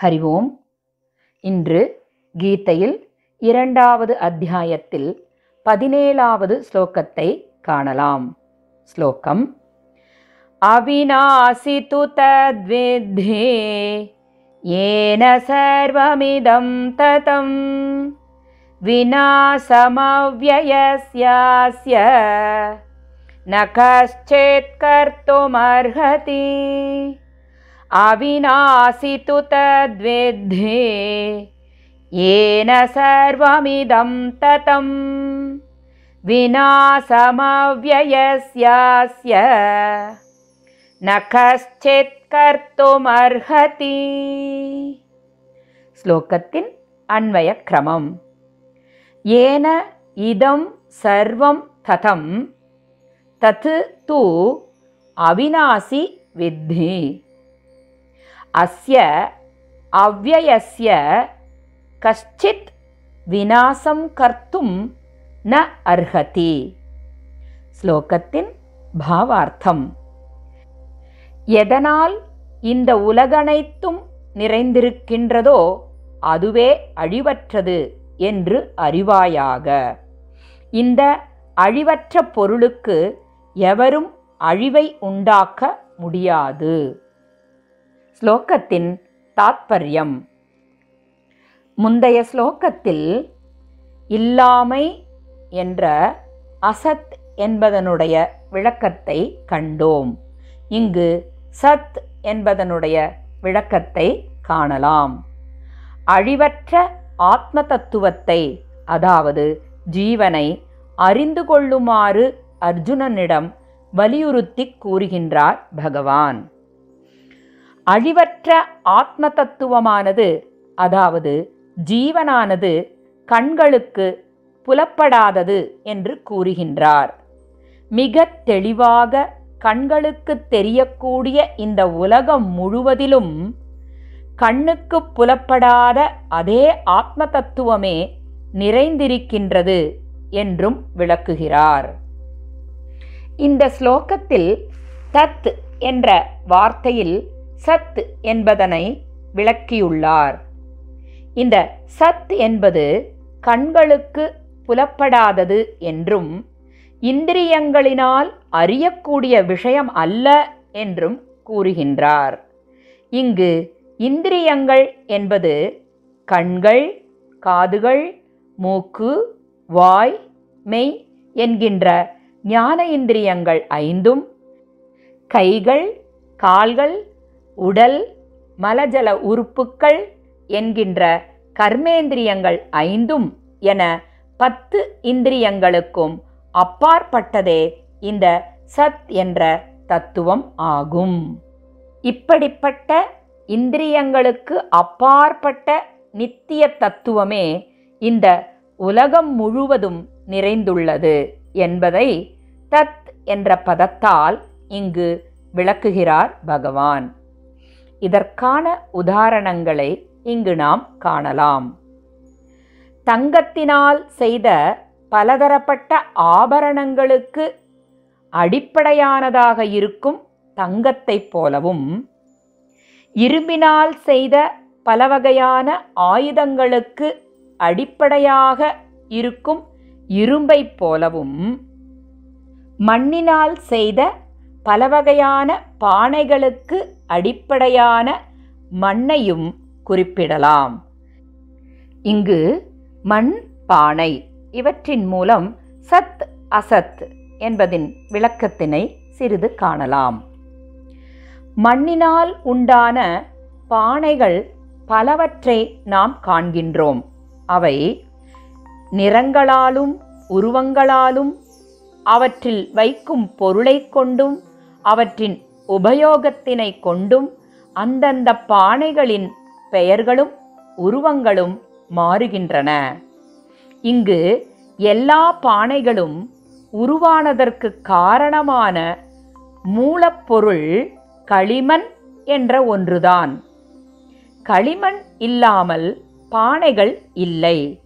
ஹரி ஓம் இன்று கீதையில் இரண்டாவது அத்தியாயத்தில் பதினேழாவது ஸ்லோகத்தை காணலாம் ஸ்லோகம் அவிநாசி து தத்வித்தே ஏன சர்வமிதம் ததம் विनाशमव्ययस्यास्य न कश्चित् कर्तुमर्हति अविनाशितु तद्विद्धि येन सर्वमिदं ततं विनाशमव्ययस्यास्य न कश्चित् कर्तुमर्हति। श्लोकतिन् अन्वयक्रमम्। येन इदं सर्वं तथं तत् तु अविनाशि विद्धि அஸ்ய அவ்வயஸ்ய கஷ்டித் விநாசம் கர்த்தும் ந அர்ஹதி ஸ்லோகத்தின் பாவார்த்தம் எதனால் இந்த உலகனைத்தும் நிறைந்திருக்கின்றதோ அதுவே அழிவற்றது என்று அறிவாயாக இந்த அழிவற்ற பொருளுக்கு எவரும் அழிவை உண்டாக்க முடியாது ஸ்லோகத்தின் தாத்பரியம். முந்தைய ஸ்லோகத்தில் இல்லாமை என்ற அசத் என்பதனுடைய விளக்கத்தை கண்டோம். இங்கு சத் என்பதனுடைய விளக்கத்தை காணலாம். அழிவற்ற ஆத்ம தத்துவத்தை அதாவது ஜீவனை அறிந்து கொள்ளுமாறு அர்ஜுனனிடம் வலியுறுத்தி கூறுகின்றார் பகவான். அழிவற்ற ஆத்ம தத்துவமானது அதாவது ஜீவனானது கண்களுக்கு புலப்படாதது என்று கூறுகின்றார். மிக தெளிவாக கண்களுக்கு தெரியக்கூடிய இந்த உலகம் முழுவதிலும் கண்ணுக்கு புலப்படாத அதே ஆத்ம தத்துவமே நிறைந்திருக்கின்றது என்றும் விளக்குகிறார். இந்த ஸ்லோகத்தில் தத் என்ற வார்த்தையில் சத் என்பதனை விளக்கியுள்ளார். இந்த சத் என்பது கண்களுக்கு புலப்படாதது என்றும் இந்திரியங்களினால் அறியக்கூடிய விஷயம் அல்ல என்றும் கூறுகின்றார். இங்கு இந்திரியங்கள் என்பது கண்கள் காதுகள் மூக்கு வாய் மெய் என்கின்ற ஞான இந்திரியங்கள் ஐந்தும் கைகள் கால்கள் உடல் மலஜல உறுப்புக்கள் என்கின்ற கர்மேந்திரியங்கள் ஐந்தும் என பத்து இந்திரியங்களுக்கும் அப்பாற்பட்டதே இந்த சத் என்ற தத்துவம் ஆகும். இப்படிப்பட்ட இந்திரியங்களுக்கு அப்பாற்பட்ட நித்திய தத்துவமே இந்த உலகம் முழுவதும் நிறைந்துள்ளது என்பதை தத் என்ற பதத்தால் இங்கு விளக்குகிறார் பகவான். இதற்கான உதாரணங்களை இங்கு நாம் காணலாம். தங்கத்தினால் செய்த பலதரப்பட்ட ஆபரணங்களுக்கு அடிப்படையானதாக இருக்கும் தங்கத்தைப் போலவும் இரும்பினால் செய்த பலவகையான ஆயுதங்களுக்கு அடிப்படையாக இருக்கும் இரும்பைப் போலவும் மண்ணினால் செய்த பல வகையான பானைகளுக்கு அடிப்படையான மண்ணையும் குறிப்பிடலாம். இங்கு மண் பானை இவற்றின் மூலம் சத் அசத் என்பதின் விளக்கத்தினை சிறிது காணலாம். மண்ணினால் உண்டான பானைகள் பலவற்றை நாம் காண்கின்றோம். அவை நிறங்களாலும் உருவங்களாலும் அவற்றில் வைக்கும் பொருளை கொண்டும் அவற்றின் உபயோகத்தினை கொண்டும் அந்தந்த பானைகளின் பெயர்களும் உருவங்களும் மாறுகின்றன. இங்கு எல்லா பானைகளும் உருவானதற்கு காரணமான மூலப்பொருள் களிமண் என்ற ஒன்றுதான். களிமண் இல்லாமல் பானைகள் இல்லை.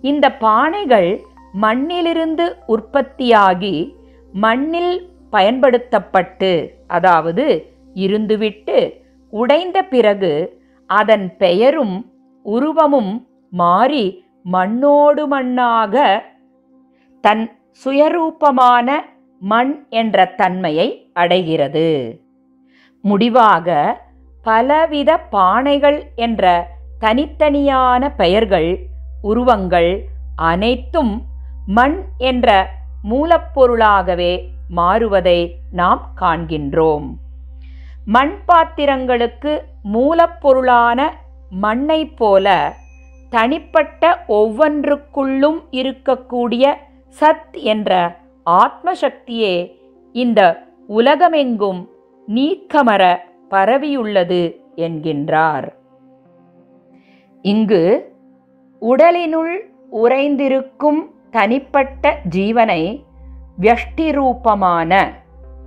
இந்த பானைகள் மண்ணிலிருந்து உற்பத்தியாகி மண்ணில் பயன்படுத்தப்பட்டு அதாவது இருந்துவிட்டு உடைந்த பிறகு அதன் பெயரும் உருவமும் மாறி மண்ணோடு மண்ணாக தன் சுயரூபமான மண் என்ற தன்மையை அடைகிறது. முடிவாக பலவித பானைகள் என்ற தனித்தனியான பெயர்கள் உருவங்கள் அனைத்தும் மண் என்ற மூலப்பொருளாகவே மாறுவதை நாம் காண்கின்றோம். மண் பாத்திரங்களுக்கு மூலப்பொருளான மண்ணைப் போல தனிப்பட்ட ஒவ்வொன்றுக்குள்ளும் இருக்கக்கூடிய சத் என்ற ஆத்மசக்தியே இந்த உலகமெங்கும் நீக்கமர பரவியுள்ளது என்கின்றார். இங்கு உடலினுள் உறைந்திருக்கும் தனிப்பட்ட ஜீவனை வியஷ்டிரூபமான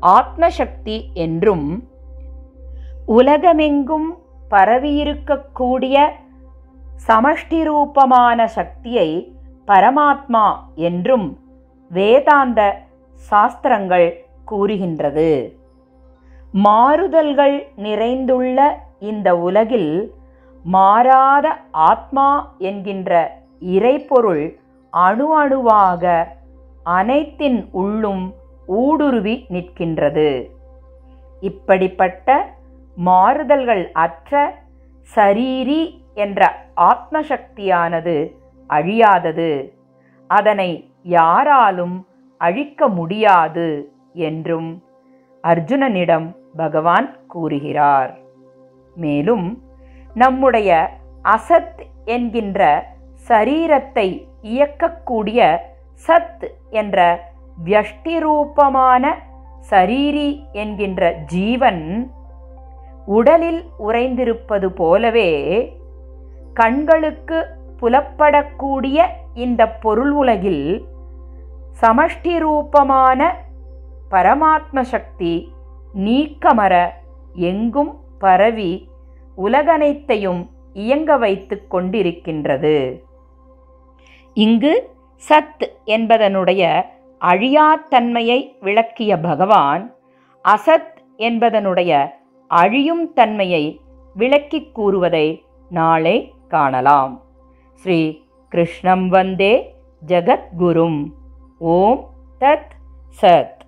ஆத்மசக்தி என்றும் உலகமெங்கும் பரவியிருக்கக்கூடிய சமஷ்டிரூபமான சக்தியை பரமாத்மா என்றும் வேதாந்த சாஸ்திரங்கள் கூறுகின்றது. மாறுதல்கள் நிறைந்துள்ள இந்த உலகில் மாறாத ஆத்மா என்கின்ற இறைப்பொருள் அணு அணுவாக அனைத்தின் உள்ளும் ஊடுருவி நிற்கின்றது. இப்படிப்பட்ட மாறுதல்கள் அற்ற சரீரி என்ற ஆத்மசக்தியானது அழியாதது. அதனை யாராலும் அழிக்க முடியாது என்றும் அர்ஜுனனிடம் பகவான் கூறுகிறார். மேலும் நம்முடைய அசத் என்கின்ற சரீரத்தை இயக்கக்கூடிய சத் என்ற வியஷ்டிரூபமான சரீரி என்கின்ற ஜீவன் உடலில் உறைந்திருப்பது போலவே கண்களுக்கு புலப்படக்கூடிய இந்த பொருள் உலகில் சமஷ்டி ரூபமான பரமாத்ம சக்தி நீக்கமர எங்கும் பரவி உலகனைத்தையும் இயங்க வைத்து கொண்டிருக்கின்றது. இங்கு சத் என்பதனுடைய அழியாத்தன்மையை விளக்கிய பகவான் அசத் என்பதனுடைய அழியும் தன்மையை விளக்கிக் கூறுவதை நாளை காணலாம். ஸ்ரீ கிருஷ்ணம் வந்தே ஜகத்குரும். ஓம் தத் சத்.